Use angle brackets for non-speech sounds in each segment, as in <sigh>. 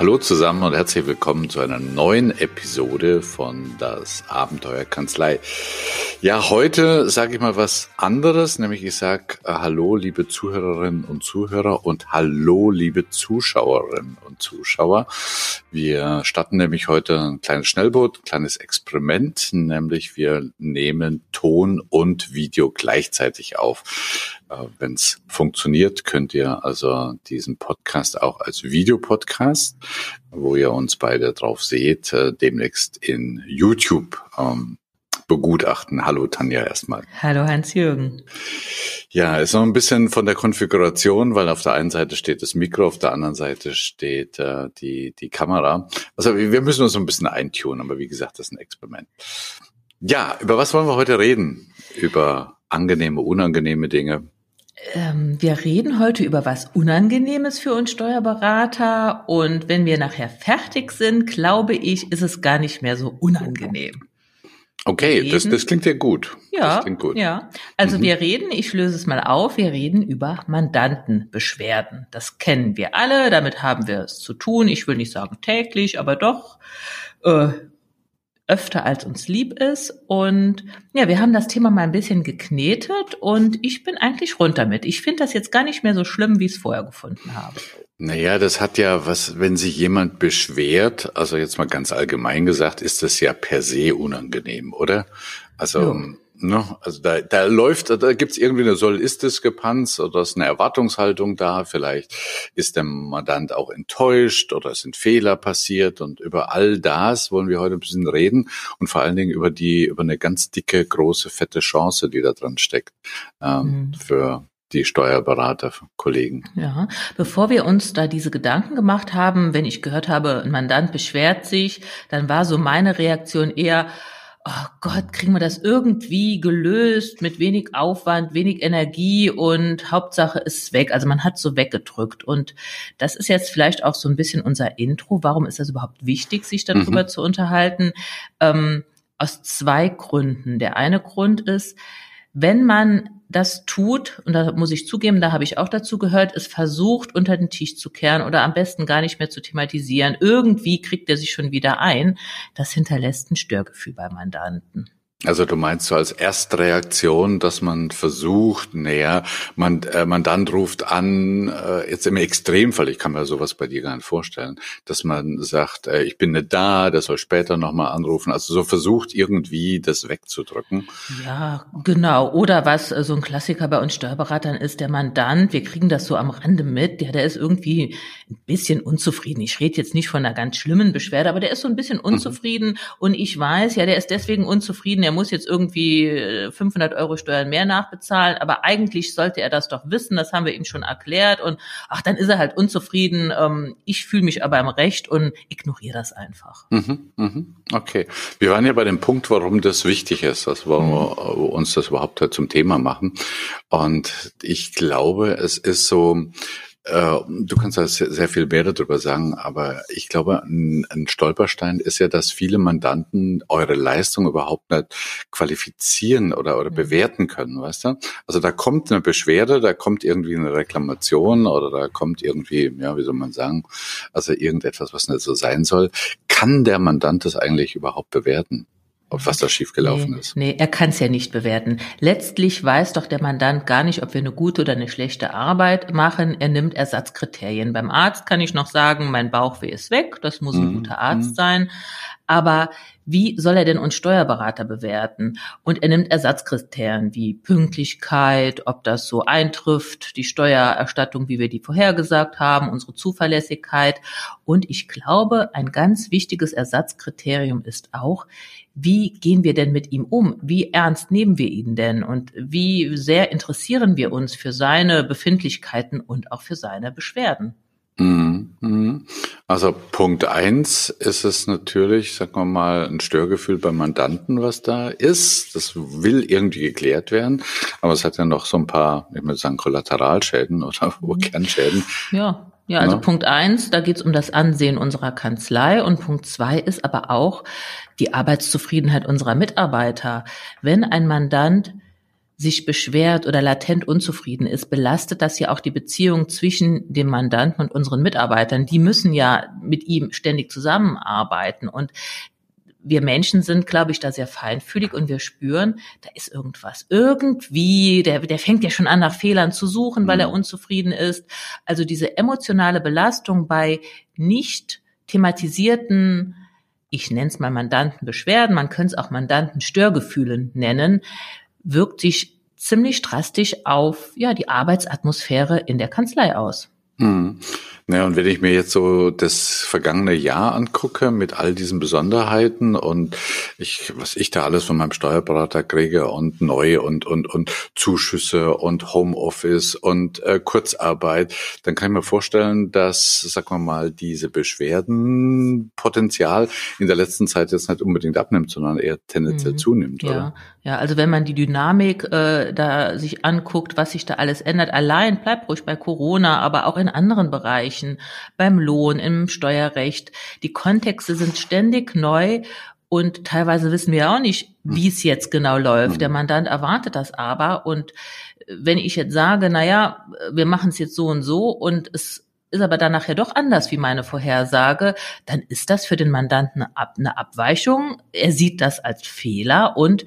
Hallo zusammen und herzlich willkommen zu einer neuen Episode von Das Abenteuer Kanzlei. Ja, heute sage ich mal was anderes, nämlich ich sage äh, Hallo, liebe Zuhörerinnen und Zuhörer und Hallo, liebe Zuschauerinnen und Zuschauer. Wir starten nämlich heute ein kleines Schnellboot, ein kleines Experiment, nämlich wir nehmen Ton und Video gleichzeitig auf. Äh, Wenn es funktioniert, könnt ihr also diesen Podcast auch als Videopodcast, wo ihr uns beide drauf seht, äh, demnächst in YouTube ähm, begutachten. Hallo Tanja erstmal. Hallo Hans-Jürgen. Ja, ist noch ein bisschen von der Konfiguration, weil auf der einen Seite steht das Mikro, auf der anderen Seite steht äh, die, die Kamera. Also wir müssen uns so ein bisschen eintunen, aber wie gesagt, das ist ein Experiment. Ja, über was wollen wir heute reden? Über angenehme, unangenehme Dinge. Ähm, wir reden heute über was Unangenehmes für uns Steuerberater und wenn wir nachher fertig sind, glaube ich, ist es gar nicht mehr so unangenehm. Okay, das, das klingt ja gut. Ja, das klingt gut. ja. Also Mhm. wir reden, ich löse es mal auf, wir reden über Mandantenbeschwerden. Das kennen wir alle, damit haben wir es zu tun. Ich will nicht sagen täglich, aber doch äh, öfter als uns lieb ist. Und ja, wir haben das Thema mal ein bisschen geknetet und ich bin eigentlich rund damit. Ich finde das jetzt gar nicht mehr so schlimm, wie ich es vorher gefunden habe. Naja, das hat ja was, wenn sich jemand beschwert, also jetzt mal ganz allgemein gesagt, ist das ja per se unangenehm, oder? Also, Ja. ne, also da, da läuft, da gibt's irgendwie eine Soll-Ist-Diskrepanz oder ist eine Erwartungshaltung da. Vielleicht ist der Mandant auch enttäuscht oder es sind Fehler passiert und über all das wollen wir heute ein bisschen reden und vor allen Dingen über die, über eine ganz dicke, große, fette Chance, die da dran steckt, ähm, Mhm. für die Steuerberater, Kollegen. Ja, bevor wir uns da diese Gedanken gemacht haben, wenn ich gehört habe, ein Mandant beschwert sich, dann war so meine Reaktion eher, oh Gott, kriegen wir das irgendwie gelöst mit wenig Aufwand, wenig Energie und Hauptsache ist es weg. Also man hat so weggedrückt. Und das ist jetzt vielleicht auch so ein bisschen unser Intro. Warum ist das überhaupt wichtig, sich darüber Mhm. zu unterhalten? Ähm, aus zwei Gründen. Der eine Grund ist, wenn man das tut, und da muss ich zugeben, da habe ich auch dazu gehört, es versucht unter den Tisch zu kehren oder am besten gar nicht mehr zu thematisieren, irgendwie kriegt er sich schon wieder ein, das hinterlässt ein Störgefühl bei Mandanten. Also du meinst so als Erstreaktion, dass man versucht, näher, man, äh, Mandant ruft an, äh, jetzt im Extremfall, ich kann mir sowas bei dir gar nicht vorstellen, dass man sagt, äh, ich bin nicht da, der soll später nochmal anrufen, also so versucht irgendwie das wegzudrücken. Ja, genau. Oder was äh, so ein Klassiker bei uns Steuerberatern ist, der Mandant, wir kriegen das so am Rande mit, der, der ist irgendwie ein bisschen unzufrieden. Ich rede jetzt nicht von einer ganz schlimmen Beschwerde, aber der ist so ein bisschen unzufrieden und ich weiß, ja, der ist deswegen unzufrieden, er muss jetzt irgendwie äh, 500 Euro Steuern mehr nachbezahlen, aber eigentlich sollte er das doch wissen, das haben wir ihm schon erklärt und ach, dann ist er halt unzufrieden, ähm, ich fühle mich aber im Recht und ignoriere das einfach. Mhm, mhm, okay. Wir waren ja bei dem Punkt, warum das wichtig ist, dass wir äh, uns das überhaupt halt zum Thema machen. Und ich glaube, es ist so, äh, du kannst da sehr, viel mehr darüber sagen, aber ich glaube, ein, ein Stolperstein ist ja, dass viele Mandanten eure Leistung überhaupt nicht qualifizieren oder, oder Mhm. bewerten können, weißt du? Also da kommt eine Beschwerde, da kommt irgendwie eine Reklamation oder da kommt irgendwie, ja, wie soll man sagen, also irgendetwas, was nicht so sein soll. Kann der Mandant das eigentlich überhaupt bewerten? Ob was da schiefgelaufen nee, ist? Nee, er kann es ja nicht bewerten. Letztlich weiß doch der Mandant gar nicht, ob wir eine gute oder eine schlechte Arbeit machen. Er nimmt Ersatzkriterien. Beim Arzt kann ich noch sagen, mein Bauchweh ist weg, das muss ein Mhm, guter Arzt mhm. sein. Aber wie soll er denn uns Steuerberater bewerten? Und er nimmt Ersatzkriterien wie Pünktlichkeit, ob das so eintrifft, die Steuererstattung, wie wir die vorhergesagt haben, unsere Zuverlässigkeit. Und ich glaube, ein ganz wichtiges Ersatzkriterium ist auch, wie gehen wir denn mit ihm um? Wie ernst nehmen wir ihn denn? Und wie sehr interessieren wir uns für seine Befindlichkeiten und auch für seine Beschwerden? Mhm, mhm. Also Punkt eins ist es natürlich, sagen wir mal, ein Störgefühl beim Mandanten, was da ist. Das will irgendwie geklärt werden, aber es hat ja noch so ein paar, ich würde sagen, Kollateralschäden <laughs> oder Mhm. Kernschäden. Ja, ja, also Ja. Punkt eins, da geht es um das Ansehen unserer Kanzlei und Punkt zwei ist aber auch die Arbeitszufriedenheit unserer Mitarbeiter. Wenn ein Mandant sich beschwert oder latent unzufrieden ist, belastet das ja auch die Beziehung zwischen dem Mandanten und unseren Mitarbeitern. Die müssen ja mit ihm ständig zusammenarbeiten und wir Menschen sind, glaube ich, da sehr feinfühlig und wir spüren, da ist irgendwas. Irgendwie, der, der fängt ja schon an, nach Fehlern zu suchen, weil er mhm. unzufrieden ist. Also diese emotionale Belastung bei nicht thematisierten, ich nenne es mal Mandantenbeschwerden, man könnte es auch Mandantenstörgefühlen nennen, wirkt sich ziemlich drastisch auf ja die Arbeitsatmosphäre in der Kanzlei aus. Ja, und wenn ich mir jetzt so das vergangene Jahr angucke mit all diesen Besonderheiten und ich, was ich da alles von meinem Steuerberater kriege und neu und, und, und Zuschüsse und Homeoffice und äh, Kurzarbeit, dann kann ich mir vorstellen, dass, sagen wir mal, diese Beschwerdenpotenzial in der letzten Zeit jetzt nicht unbedingt abnimmt, sondern eher tendenziell mhm. zunimmt, ja. oder? Ja, also wenn man die Dynamik äh, da sich anguckt, was sich da alles ändert, allein bleibt ruhig bei Corona, aber auch in anderen Bereichen, beim Lohn, im Steuerrecht. Die Kontexte sind ständig neu und teilweise wissen wir auch nicht, hm. wie es jetzt genau läuft. Hm. Der Mandant erwartet das aber. Und wenn ich jetzt sage, na ja, wir machen es jetzt so und so und es ist aber dann nachher doch anders wie meine Vorhersage, dann ist das für den Mandanten eine Abweichung. Er sieht das als Fehler und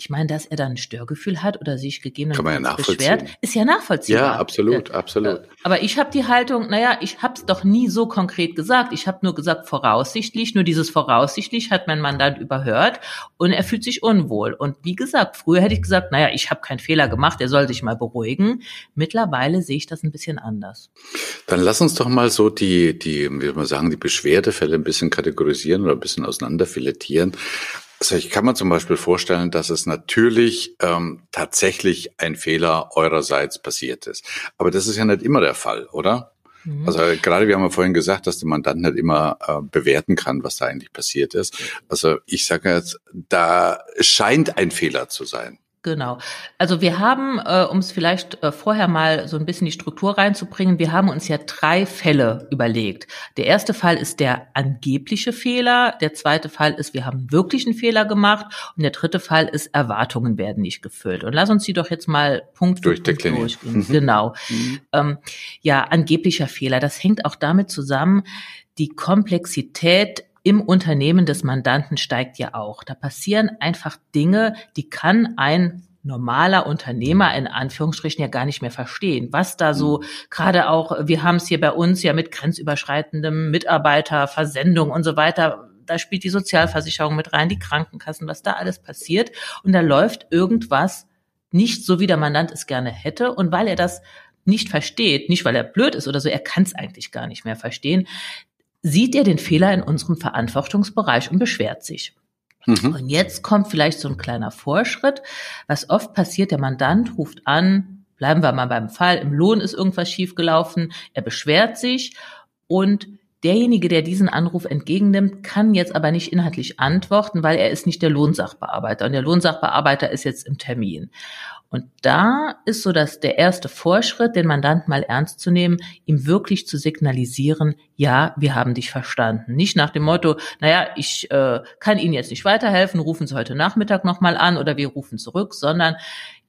ich meine, dass er dann ein Störgefühl hat oder sich gegebenenfalls ja beschwert, ist ja nachvollziehbar. Ja, absolut, absolut. Aber ich habe die Haltung, naja, ich habe es doch nie so konkret gesagt. Ich habe nur gesagt, voraussichtlich, nur dieses voraussichtlich hat mein Mandant überhört und er fühlt sich unwohl. Und wie gesagt, früher hätte ich gesagt, naja, ich habe keinen Fehler gemacht, er soll sich mal beruhigen. Mittlerweile sehe ich das ein bisschen anders. Dann lass uns doch mal so die, die, wie soll man sagen, die Beschwerdefälle ein bisschen kategorisieren oder ein bisschen auseinanderfilettieren. Also ich kann mir zum Beispiel vorstellen, dass es natürlich ähm, tatsächlich ein Fehler eurerseits passiert ist. Aber das ist ja nicht immer der Fall, oder? Mhm. Also gerade wir haben ja vorhin gesagt, dass der Mandant nicht immer äh, bewerten kann, was da eigentlich passiert ist. Also ich sage jetzt, da scheint ein Fehler zu sein. Genau. Also wir haben, äh, um es vielleicht äh, vorher mal so ein bisschen die Struktur reinzubringen, wir haben uns ja drei Fälle überlegt. Der erste Fall ist der angebliche Fehler, der zweite Fall ist, wir haben wirklich einen Fehler gemacht und der dritte Fall ist, Erwartungen werden nicht gefüllt. Und lass uns die doch jetzt mal Punkt für Punkt durchgehen. Mhm. Genau. Mhm. Ähm, ja, angeblicher Fehler, das hängt auch damit zusammen, die Komplexität im Unternehmen des Mandanten steigt ja auch. Da passieren einfach Dinge, die kann ein normaler Unternehmer in Anführungsstrichen ja gar nicht mehr verstehen. Was da so gerade auch, wir haben es hier bei uns ja mit grenzüberschreitendem Mitarbeiterversendung und so weiter. Da spielt die Sozialversicherung mit rein, die Krankenkassen, was da alles passiert. Und da läuft irgendwas nicht so, wie der Mandant es gerne hätte. Und weil er das nicht versteht, nicht weil er blöd ist oder so, er kann es eigentlich gar nicht mehr verstehen, sieht er den Fehler in unserem Verantwortungsbereich und beschwert sich. Mhm. Und jetzt kommt vielleicht so ein kleiner Vorschritt. Was oft passiert, der Mandant ruft an, bleiben wir mal beim Fall, im Lohn ist irgendwas schiefgelaufen, er beschwert sich und derjenige, der diesen Anruf entgegennimmt, kann jetzt aber nicht inhaltlich antworten, weil er ist nicht der Lohnsachbearbeiter und der Lohnsachbearbeiter ist jetzt im Termin. Und da ist so, dass der erste Vorschritt, den Mandant mal ernst zu nehmen, ihm wirklich zu signalisieren, ja, wir haben dich verstanden. Nicht nach dem Motto, naja, ich äh, kann Ihnen jetzt nicht weiterhelfen, rufen Sie heute Nachmittag nochmal an oder wir rufen zurück, sondern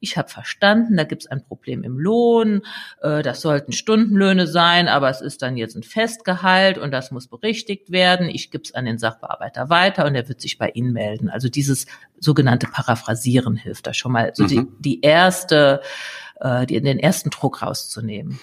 ich habe verstanden, da gibt es ein Problem im Lohn, äh, das sollten Stundenlöhne sein, aber es ist dann jetzt ein Festgehalt und das muss berichtigt werden. Ich gebe es an den Sachbearbeiter weiter und er wird sich bei Ihnen melden. Also dieses sogenannte Paraphrasieren hilft da schon mal, so mhm. die, die erste, äh, die, den ersten Druck rauszunehmen.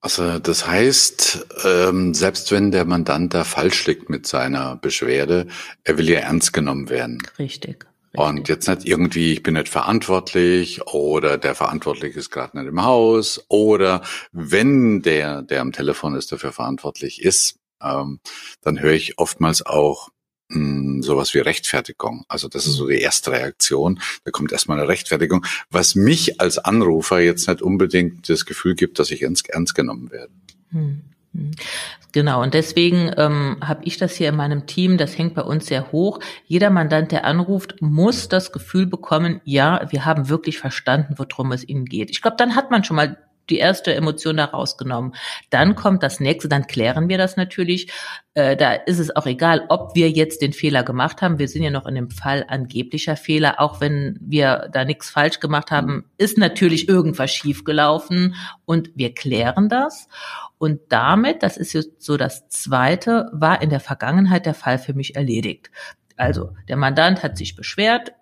Also das heißt, ähm, selbst wenn der Mandant da falsch liegt mit seiner Beschwerde, er will ja ernst genommen werden. Richtig. Und jetzt nicht irgendwie, ich bin nicht verantwortlich oder der Verantwortliche ist gerade nicht im Haus oder wenn der, der am Telefon ist, dafür verantwortlich ist, ähm, dann höre ich oftmals auch mh, hm, sowas wie Rechtfertigung. Also das ist so die erste Reaktion. Da kommt erstmal eine Rechtfertigung, was mich als Anrufer jetzt nicht unbedingt das Gefühl gibt, dass ich ernst, ernst genommen werde. Hm. Hm. Genau, und deswegen ähm, habe ich das hier in meinem Team, das hängt bei uns sehr hoch. Jeder Mandant, der anruft, muss das Gefühl bekommen, ja, wir haben wirklich verstanden, worum es ihnen geht. Ich glaube, dann hat man schon mal die erste Emotion da rausgenommen. Dann kommt das nächste, dann klären wir das natürlich. Äh, da ist es auch egal, ob wir jetzt den Fehler gemacht haben. Wir sind ja noch in dem Fall angeblicher Fehler. Auch wenn wir da nichts falsch gemacht haben, ist natürlich irgendwas schiefgelaufen und wir klären das. Und damit, das ist jetzt so das Zweite, war in der Vergangenheit der Fall für mich erledigt. Also der Mandant hat sich beschwert,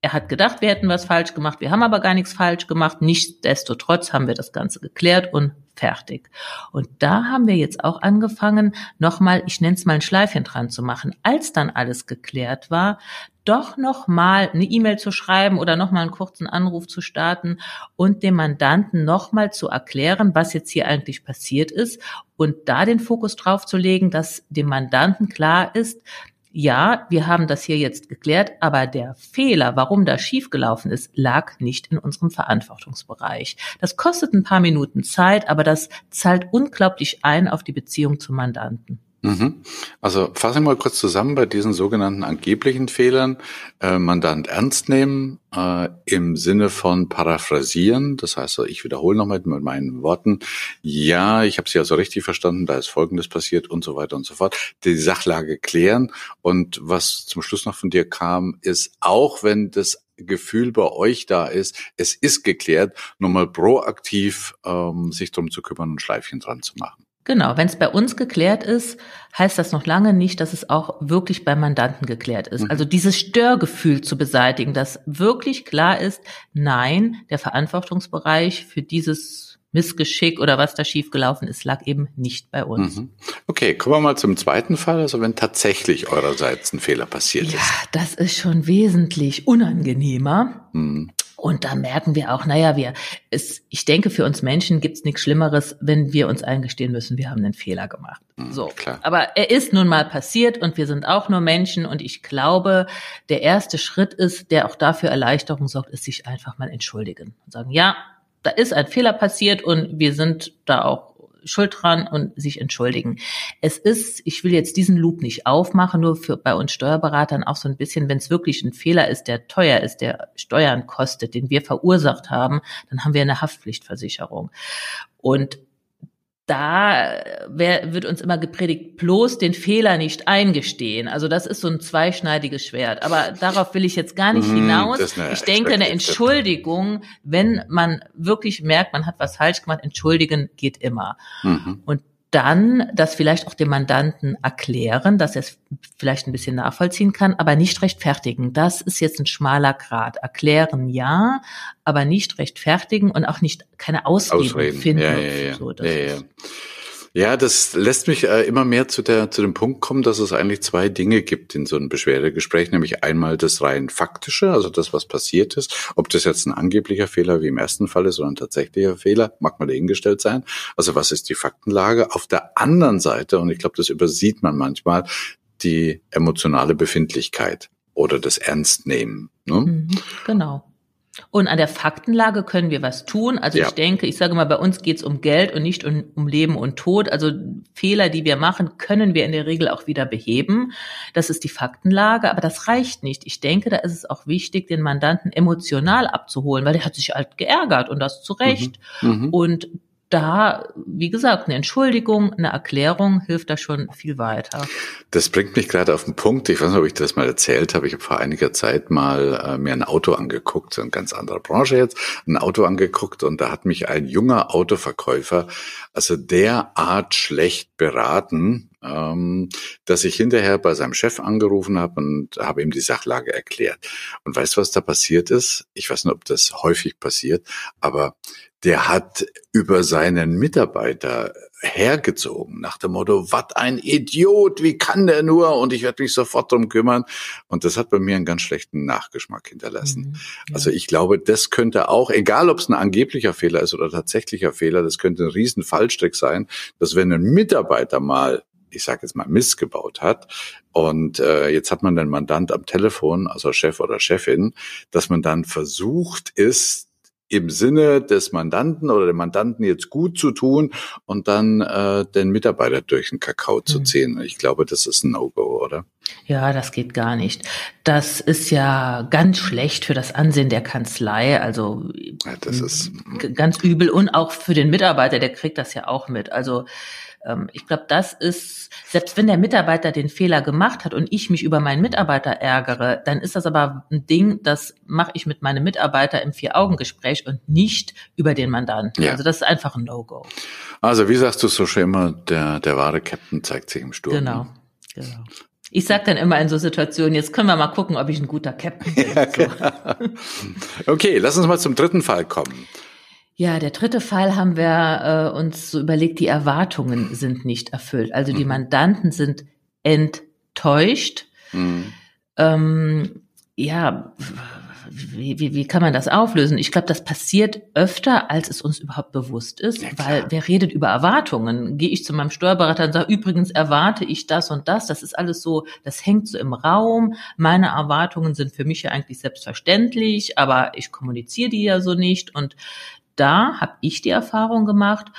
er hat gedacht, wir hätten was falsch gemacht, wir haben aber gar nichts falsch gemacht. Nichtsdestotrotz haben wir das Ganze geklärt und fertig. Und da haben wir jetzt auch angefangen, nochmal, ich nenne es mal ein Schleifchen dran zu machen. Als dann alles geklärt war, doch nochmal eine E-Mail zu schreiben oder nochmal einen kurzen Anruf zu starten und dem Mandanten nochmal zu erklären, was jetzt hier eigentlich passiert ist und da den Fokus drauf zu legen, dass dem Mandanten klar ist, ja, wir haben das hier jetzt geklärt, aber der Fehler, warum das schiefgelaufen ist, lag nicht in unserem Verantwortungsbereich. Das kostet ein paar Minuten Zeit, aber das zahlt unglaublich ein auf die Beziehung zum Mandanten. Mhm. Also fassen wir mal kurz zusammen bei diesen sogenannten angeblichen Fehlern. Äh, Mandant ernst nehmen äh, im Sinne von paraphrasieren. Das heißt, ich wiederhole nochmal mit meinen Worten. Ja, ich habe Sie also richtig verstanden, da ist Folgendes passiert und so weiter und so fort. Die Sachlage klären. Und was zum Schluss noch von dir kam, ist, auch wenn das Gefühl bei euch da ist, es ist geklärt, nochmal proaktiv ähm, sich drum zu kümmern und Schleifchen dran zu machen. Genau, wenn es bei uns geklärt ist, heißt das noch lange nicht, dass es auch wirklich beim Mandanten geklärt ist. Mhm. Also dieses Störgefühl zu beseitigen, dass wirklich klar ist, nein, der Verantwortungsbereich für dieses Missgeschick oder was da schiefgelaufen ist, lag eben nicht bei uns. Mhm. Okay, kommen wir mal zum zweiten Fall, also wenn tatsächlich eurerseits ein Fehler passiert ja, ist. Ja, das ist schon wesentlich unangenehmer. Mhm. Und da merken wir auch, naja, wir, es, ich denke, für uns Menschen gibt's nichts Schlimmeres, wenn wir uns eingestehen müssen, wir haben einen Fehler gemacht. Mhm, so. Klar. Aber er ist nun mal passiert und wir sind auch nur Menschen und ich glaube, der erste Schritt ist, der auch dafür Erleichterung sorgt, ist sich einfach mal entschuldigen und sagen, ja, da ist ein Fehler passiert und wir sind da auch schuld dran und sich entschuldigen. Es ist, ich will jetzt diesen Loop nicht aufmachen, nur für bei uns Steuerberatern auch so ein bisschen, wenn es wirklich ein Fehler ist, der teuer ist, der Steuern kostet, den wir verursacht haben, dann haben wir eine Haftpflichtversicherung. Und da wär, wird uns immer gepredigt, bloß den Fehler nicht eingestehen. Also das ist so ein zweischneidiges Schwert. Aber darauf will ich jetzt gar nicht mhm, hinaus. Ich denke, eine Entschuldigung, wenn man wirklich merkt, man hat was falsch gemacht, entschuldigen geht immer. Mhm. Und dann das vielleicht auch dem Mandanten erklären, dass er es vielleicht ein bisschen nachvollziehen kann, aber nicht rechtfertigen. Das ist jetzt ein schmaler Grad. Erklären ja, aber nicht rechtfertigen und auch nicht keine Ausreden, Ausreden. finden. Ja, ja, ja. So, ja, ja. Ja, das lässt mich äh, immer mehr zu, der, zu dem Punkt kommen, dass es eigentlich zwei Dinge gibt in so einem Beschwerdegespräch, nämlich einmal das rein faktische, also das, was passiert ist. Ob das jetzt ein angeblicher Fehler wie im ersten Fall ist oder ein tatsächlicher Fehler, mag mal dahingestellt sein. Also was ist die Faktenlage? Auf der anderen Seite, und ich glaube, das übersieht man manchmal, die emotionale Befindlichkeit oder das Ernstnehmen. Ne? Mhm, genau. Und an der Faktenlage können wir was tun. Also ja. ich denke, ich sage mal, bei uns geht es um Geld und nicht um, um, Leben und Tod. Also Fehler, die wir machen, können wir in der Regel auch wieder beheben. Das ist die Faktenlage, aber das reicht nicht. Ich denke, da ist es auch wichtig, den Mandanten emotional abzuholen, weil der hat sich halt geärgert und das zu Recht. Mhm. Mhm. Und da, wie gesagt, eine Entschuldigung, eine Erklärung hilft da schon viel weiter. Das bringt mich gerade auf den Punkt. Ich weiß nicht, ob ich das mal erzählt habe. Ich habe vor einiger Zeit mal äh, mir ein Auto angeguckt, so eine ganz andere Branche jetzt, ein Auto angeguckt und da hat mich ein junger Autoverkäufer also derart schlecht beraten, ähm, dass ich hinterher bei seinem Chef angerufen habe und habe ihm die Sachlage erklärt. Und weißt du, was da passiert ist? Ich weiß nicht, ob das häufig passiert, aber der hat über seinen Mitarbeiter hergezogen nach dem Motto, was ein Idiot, wie kann der nur? Und ich werde mich sofort drum kümmern. Und das hat bei mir einen ganz schlechten Nachgeschmack hinterlassen. Mhm, ja. Also ich glaube, das könnte auch, egal ob es ein angeblicher Fehler ist oder tatsächlicher Fehler, das könnte ein riesen Fallstrick sein, dass wenn ein Mitarbeiter mal ich sage jetzt mal, missgebaut hat. Und äh, jetzt hat man den Mandant am Telefon, also Chef oder Chefin, dass man dann versucht ist, im Sinne des Mandanten oder dem Mandanten jetzt gut zu tun und dann äh, den Mitarbeiter durch den Kakao zu mhm. ziehen. Ich glaube, das ist ein No-Go, oder? Ja, das geht gar nicht. Das ist ja ganz schlecht für das Ansehen der Kanzlei. Also ja, das ist ganz übel und auch für den Mitarbeiter, der kriegt das ja auch mit. Also ich glaube, das ist, selbst wenn der Mitarbeiter den Fehler gemacht hat und ich mich über meinen Mitarbeiter ärgere, dann ist das aber ein Ding, das mache ich mit meinem Mitarbeiter im Vier-Augen-Gespräch und nicht über den Mandanten. Ja. Also das ist einfach ein No-Go. Also wie sagst du so schon immer, der, der wahre Captain zeigt sich im Sturm. Genau, genau. Ich sag dann immer in so Situationen, jetzt können wir mal gucken, ob ich ein guter Captain bin. <laughs> Ja, okay, lass uns mal zum dritten Fall kommen. Ja, der dritte Fall haben wir äh, uns so überlegt, die Erwartungen sind nicht erfüllt. Also die mhm. Mandanten sind enttäuscht. Mhm. Ähm, ja, wie, wie, wie kann man das auflösen? Ich glaube, das passiert öfter, als es uns überhaupt bewusst ist, ja, weil wer redet über Erwartungen? Gehe ich zu meinem Steuerberater und sage, übrigens erwarte ich das und das. Das ist alles so, das hängt so im Raum. Meine Erwartungen sind für mich ja eigentlich selbstverständlich, aber ich kommuniziere die ja so nicht. Und da habe ich die Erfahrung gemacht,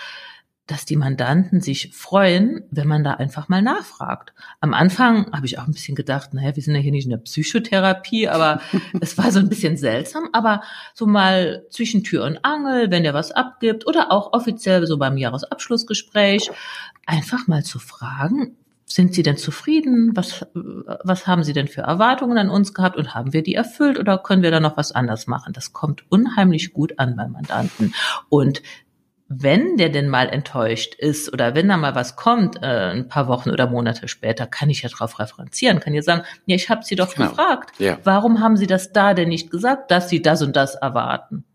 dass die Mandanten sich freuen, wenn man da einfach mal nachfragt. Am Anfang habe ich auch ein bisschen gedacht, naja, wir sind ja hier nicht in der Psychotherapie, aber <laughs> es war so ein bisschen seltsam. Aber so mal zwischen Tür und Angel, wenn der was abgibt oder auch offiziell so beim Jahresabschlussgespräch, einfach mal zu fragen, sind Sie denn zufrieden? Was, was haben Sie denn für Erwartungen an uns gehabt und haben wir die erfüllt oder können wir da noch was anders machen? Das kommt unheimlich gut an beim Mandanten. Und wenn der denn mal enttäuscht ist oder wenn da mal was kommt, äh, ein paar Wochen oder Monate später, kann ich ja darauf referenzieren, kann ja sagen, ja, ich habe Sie doch genau. gefragt, ja. warum haben Sie das da denn nicht gesagt, dass Sie das und das erwarten?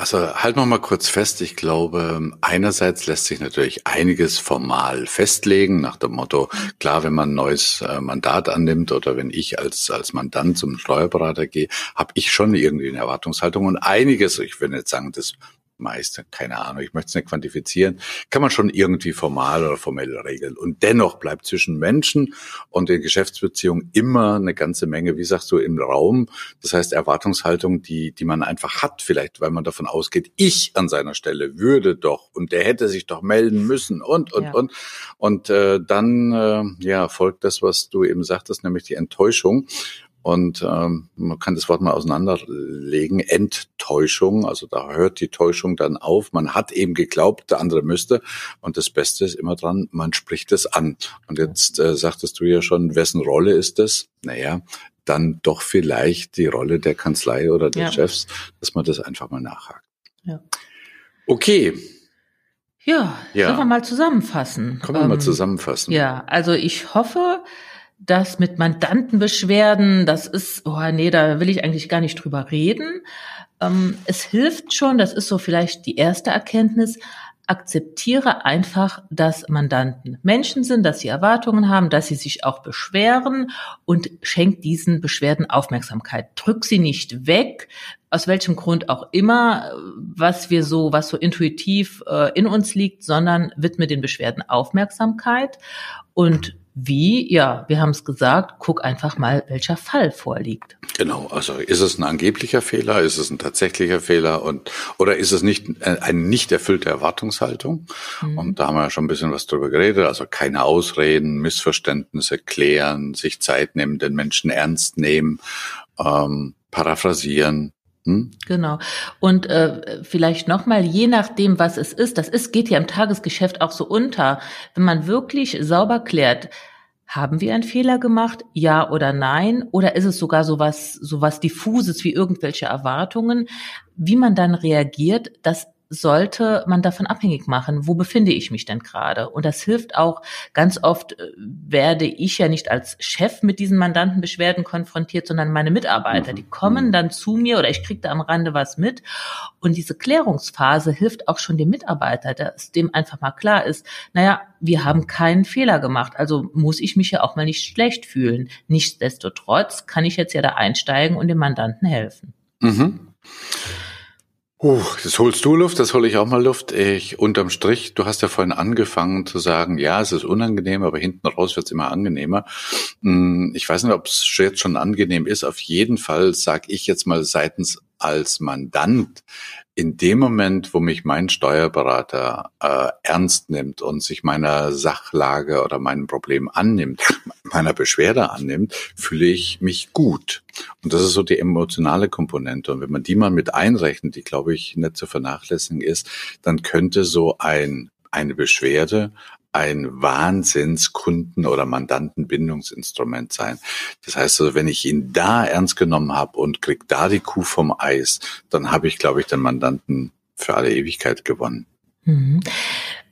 Also halten wir mal kurz fest. Ich glaube, einerseits lässt sich natürlich einiges formal festlegen, nach dem Motto, klar, wenn man ein neues äh, Mandat annimmt oder wenn ich als, als Mandant zum Steuerberater gehe, habe ich schon irgendwie eine Erwartungshaltung und einiges, ich will nicht sagen, das meiste, keine Ahnung, ich möchte es nicht quantifizieren, kann man schon irgendwie formal oder formell regeln. Und dennoch bleibt zwischen Menschen und den Geschäftsbeziehungen immer eine ganze Menge, wie sagst du, im Raum. Das heißt, Erwartungshaltung, die, die man einfach hat, vielleicht, weil man davon ausgeht, ich an seiner Stelle würde doch und der hätte sich doch melden müssen und, und, ja. und. Und äh, dann äh, ja folgt das, was du eben sagtest, nämlich die Enttäuschung. Und ähm, man kann das Wort mal auseinanderlegen. Enttäuschung, also da hört die Täuschung dann auf. Man hat eben geglaubt, der andere müsste. Und das Beste ist immer dran, man spricht es an. Und jetzt äh, sagtest du ja schon, wessen Rolle ist das? Naja, dann doch vielleicht die Rolle der Kanzlei oder des ja. Chefs, dass man das einfach mal nachhakt. Ja. Okay. Ja, ja. sollen wir mal zusammenfassen? Können wir ähm, mal zusammenfassen. Ja, also ich hoffe, das mit Mandantenbeschwerden, das ist, oh nee, da will ich eigentlich gar nicht drüber reden. Ähm, es hilft schon, das ist so vielleicht die erste Erkenntnis, akzeptiere einfach, dass Mandanten Menschen sind, dass sie Erwartungen haben, dass sie sich auch beschweren und schenk diesen Beschwerden Aufmerksamkeit. Drück sie nicht weg, aus welchem Grund auch immer, was wir so, was so intuitiv äh, in uns liegt, sondern widme den Beschwerden Aufmerksamkeit und wie, ja, wir haben es gesagt, guck einfach mal, welcher Fall vorliegt. Genau, also ist es ein angeblicher Fehler, ist es ein tatsächlicher Fehler und oder ist es nicht äh, eine nicht erfüllte Erwartungshaltung? Mhm. Und da haben wir ja schon ein bisschen was drüber geredet, also keine Ausreden, Missverständnisse klären, sich Zeit nehmen, den Menschen ernst nehmen, ähm, paraphrasieren, hm? Genau. Und äh, vielleicht nochmal, je nachdem, was es ist, das ist, geht ja im Tagesgeschäft auch so unter. Wenn man wirklich sauber klärt, haben wir einen Fehler gemacht? Ja oder nein? Oder ist es sogar sowas, sowas diffuses wie irgendwelche Erwartungen? Wie man dann reagiert, das sollte man davon abhängig machen, wo befinde ich mich denn gerade? Und das hilft auch, ganz oft äh, werde ich ja nicht als Chef mit diesen Mandantenbeschwerden konfrontiert, sondern meine Mitarbeiter, die kommen mhm. dann zu mir oder ich kriege da am Rande was mit. Und diese Klärungsphase hilft auch schon dem Mitarbeiter, dass dem einfach mal klar ist, naja, wir haben keinen Fehler gemacht, also muss ich mich ja auch mal nicht schlecht fühlen. Nichtsdestotrotz kann ich jetzt ja da einsteigen und dem Mandanten helfen. Mhm. Uh, das holst du Luft, das hole ich auch mal Luft. Ich unterm Strich, du hast ja vorhin angefangen zu sagen, ja, es ist unangenehm, aber hinten raus wird's immer angenehmer. Hm, ich weiß nicht, ob es jetzt schon angenehm ist. Auf jeden Fall sage ich jetzt mal seitens als Mandant in dem Moment, wo mich mein Steuerberater äh, ernst nimmt und sich meiner Sachlage oder meinem Problem annimmt, <laughs> meiner Beschwerde annimmt, fühle ich mich gut. Und das ist so die emotionale Komponente. Und wenn man die mal mit einrechnet, die glaube ich nicht zu vernachlässigen ist, dann könnte so ein eine Beschwerde ein Wahnsinnskunden- oder Mandantenbindungsinstrument sein. Das heißt, also, wenn ich ihn da ernst genommen habe und krieg da die Kuh vom Eis, dann habe ich, glaube ich, den Mandanten für alle Ewigkeit gewonnen. Mhm.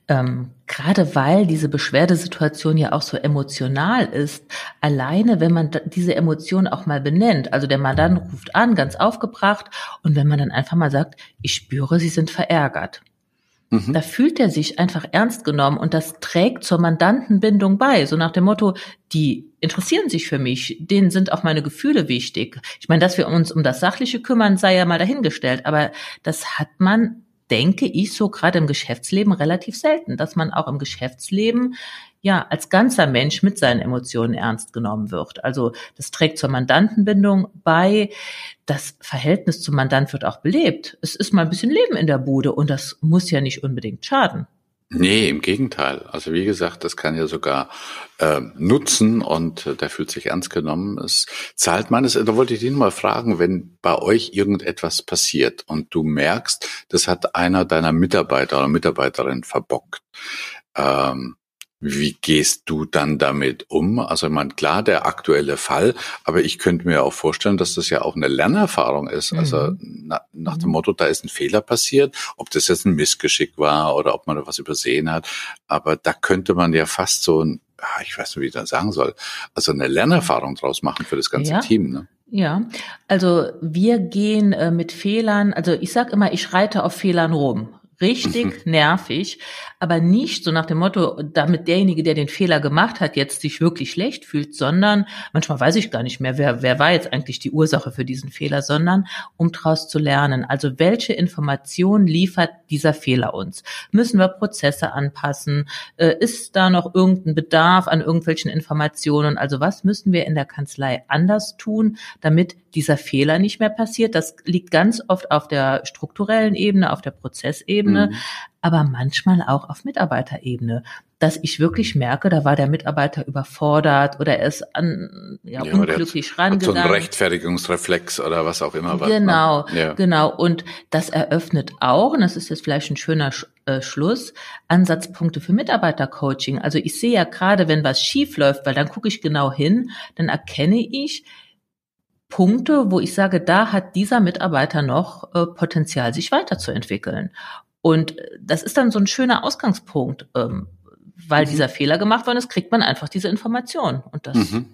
Ähm, gerade weil diese Beschwerdesituation ja auch so emotional ist, alleine wenn man diese Emotion auch mal benennt, also der Mandant ruft an, ganz aufgebracht, und wenn man dann einfach mal sagt, ich spüre, Sie sind verärgert. Mhm. Da fühlt er sich einfach ernst genommen und das trägt zur Mandantenbindung bei. So nach dem Motto, die interessieren sich für mich, denen sind auch meine Gefühle wichtig. Ich meine, dass wir uns um das Sachliche kümmern, sei ja mal dahingestellt, aber das hat man denke ich so gerade im Geschäftsleben relativ selten, dass man auch im Geschäftsleben ja als ganzer Mensch mit seinen Emotionen ernst genommen wird. Also das trägt zur Mandantenbindung bei. Das Verhältnis zum Mandant wird auch belebt. Es ist mal ein bisschen Leben in der Bude und das muss ja nicht unbedingt schaden. Nee, im Gegenteil. Also wie gesagt, das kann ja sogar äh, nutzen und äh, der fühlt sich ernst genommen. Es zahlt meines, da wollte ich dich mal fragen, wenn bei euch irgendetwas passiert und du merkst, das hat einer deiner Mitarbeiter oder Mitarbeiterin verbockt. Ähm, wie gehst du dann damit um? Also ich meine, klar, der aktuelle Fall, aber ich könnte mir auch vorstellen, dass das ja auch eine Lernerfahrung ist. Also mhm. Also na, nach dem mhm. Motto, da ist ein Fehler passiert, ob das jetzt ein Missgeschick war oder ob man da was übersehen hat. Aber da könnte man ja fast so ein, ich weiß nicht, wie ich das sagen soll, also eine Lernerfahrung draus machen für das ganze ja. Team. Ne? Ja, also wir gehen äh, mit Fehlern, also ich sag immer, ich reite auf Fehlern rum richtig nervig, aber nicht so nach dem Motto, damit derjenige, der den Fehler gemacht hat, jetzt sich wirklich schlecht fühlt, sondern manchmal weiß ich gar nicht mehr, wer, wer war jetzt eigentlich die Ursache für diesen Fehler, sondern um daraus zu lernen. Also welche Information liefert dieser Fehler uns? Müssen wir Prozesse anpassen? Äh, ist da noch irgendein Bedarf an irgendwelchen Informationen? Also was müssen wir in der Kanzlei anders tun, damit dieser Fehler nicht mehr passiert? Das liegt ganz oft auf der strukturellen Ebene, auf der Prozessebene. Mhm aber manchmal auch auf Mitarbeiterebene, dass ich wirklich merke, da war der Mitarbeiter überfordert oder er ist an, ja, ja unglücklich rangegangen. so ein Rechtfertigungsreflex oder was auch immer. Was, genau, ne? ja. genau. Und das eröffnet auch, und das ist jetzt vielleicht ein schöner äh, Schluss, Ansatzpunkte für Mitarbeitercoaching. Also ich sehe ja gerade, wenn was schief läuft, weil dann gucke ich genau hin, dann erkenne ich, Punkte, wo ich sage, da hat dieser Mitarbeiter noch äh, Potenzial, sich weiterzuentwickeln. Und das ist dann so ein schöner Ausgangspunkt, ähm, weil mhm. dieser Fehler gemacht worden ist, kriegt man einfach diese Information. Und das, mhm.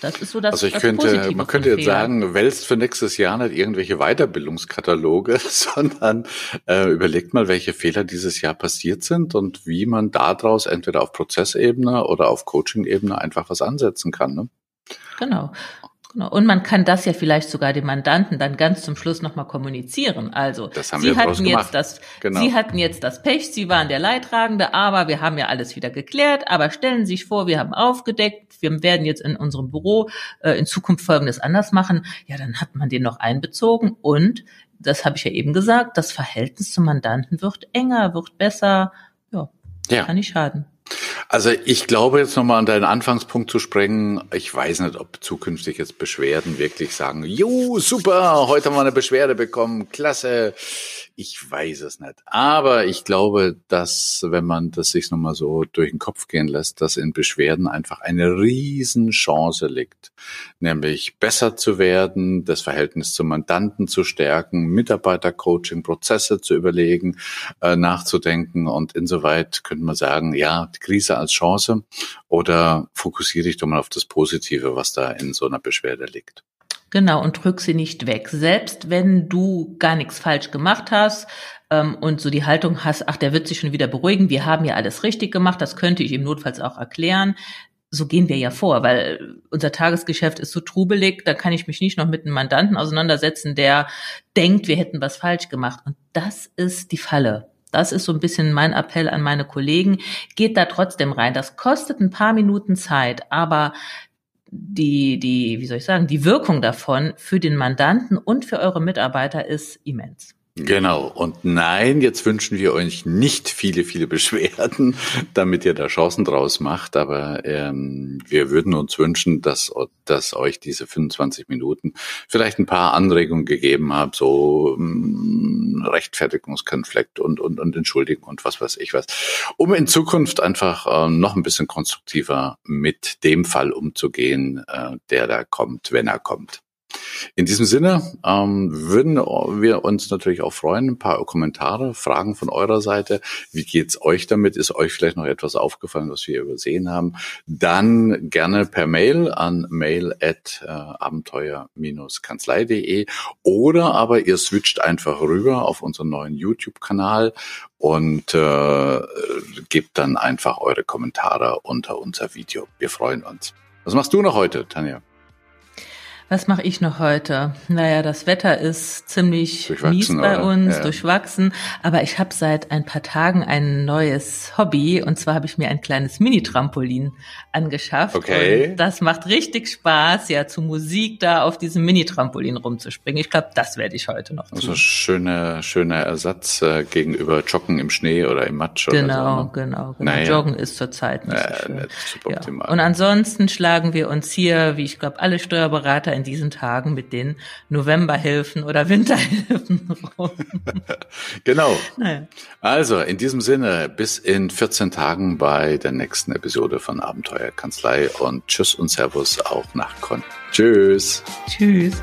das ist so das. Also ich das könnte, Positive man könnte jetzt Fehler. sagen, wälzt für nächstes Jahr nicht irgendwelche Weiterbildungskataloge, <laughs> sondern äh, überlegt mal, welche Fehler dieses Jahr passiert sind und wie man daraus entweder auf Prozessebene oder auf Coaching-Ebene einfach was ansetzen kann. Ne? Genau. Genau. Und man kann das ja vielleicht sogar dem Mandanten dann ganz zum Schluss nochmal kommunizieren. Also, Sie hatten jetzt das, genau. Sie hatten jetzt das Pech, Sie waren der Leidtragende, aber wir haben ja alles wieder geklärt. Aber stellen Sie sich vor, wir haben aufgedeckt, wir werden jetzt in unserem Büro äh, in Zukunft Folgendes anders machen. Ja, dann hat man den noch einbezogen und das habe ich ja eben gesagt, das Verhältnis zum Mandanten wird enger, wird besser. Ja, ja. kann nicht schaden. Also ich glaube jetzt nochmal an deinen Anfangspunkt zu sprengen. Ich weiß nicht, ob zukünftig jetzt Beschwerden wirklich sagen, jo, super, heute haben wir eine Beschwerde bekommen, klasse. Ich weiß es nicht. Aber ich glaube, dass, wenn man das sich nochmal so durch den Kopf gehen lässt, dass in Beschwerden einfach eine Riesenchance liegt. Nämlich besser zu werden, das Verhältnis zum Mandanten zu stärken, Mitarbeitercoaching, Prozesse zu überlegen, äh, nachzudenken. Und insoweit könnte man sagen, ja, die Krise als Chance oder fokussiere dich doch mal auf das Positive, was da in so einer Beschwerde liegt. Genau, und drück sie nicht weg. Selbst wenn du gar nichts falsch gemacht hast ähm, und so die Haltung hast, ach, der wird sich schon wieder beruhigen, wir haben ja alles richtig gemacht, das könnte ich ihm notfalls auch erklären. So gehen wir ja vor, weil unser Tagesgeschäft ist so trubelig, da kann ich mich nicht noch mit einem Mandanten auseinandersetzen, der denkt, wir hätten was falsch gemacht. Und das ist die Falle. Das ist so ein bisschen mein Appell an meine Kollegen. Geht da trotzdem rein. Das kostet ein paar Minuten Zeit, aber die, die, wie soll ich sagen, die Wirkung davon für den Mandanten und für eure Mitarbeiter ist immens. Genau. Und nein, jetzt wünschen wir euch nicht viele, viele Beschwerden, <laughs> damit ihr da Chancen draus macht. Aber ähm, wir würden uns wünschen, dass, dass euch diese 25 Minuten vielleicht ein paar Anregungen gegeben haben, so ähm, Rechtfertigungskonflikt und, und, und Entschuldigen und was weiß ich was, um in Zukunft einfach äh, noch ein bisschen konstruktiver mit dem Fall umzugehen, äh, der da kommt, wenn er kommt. In diesem Sinne ähm, würden wir uns natürlich auch freuen, ein paar Kommentare, Fragen von eurer Seite. Wie geht's euch damit? Ist euch vielleicht noch etwas aufgefallen, was wir übersehen haben? Dann gerne per Mail an mail at äh, oder aber ihr switcht einfach rüber auf unseren neuen YouTube-Kanal und äh, gebt dann einfach eure Kommentare unter unser Video. Wir freuen uns. Was machst du noch heute, Tanja? Was mache ich noch heute? Naja, das Wetter ist ziemlich mies bei uns, ja. durchwachsen. Aber ich habe seit ein paar Tagen ein neues Hobby. Und zwar habe ich mir ein kleines Mini-Trampolin angeschafft. Okay. Und das macht richtig Spaß, ja, zu Musik da auf diesem Mini-Trampolin rumzuspringen. Ich glaube, das werde ich heute noch tun. Also schöner, schöner Ersatz äh, gegenüber Joggen im Schnee oder im Matsch genau, oder so. Ne? Genau, genau. Naja. Joggen ist zurzeit nicht naja, so schön. Nicht ja. Und ansonsten schlagen wir uns hier, wie ich glaube, alle Steuerberater in diesen Tagen mit den Novemberhilfen oder Winterhilfen <laughs> rum. genau. Naja. Also in diesem Sinne, bis in 14 Tagen bei der nächsten Episode von Abenteuerkanzlei und Tschüss und Servus auch nach Con. Tschüss. Tschüss.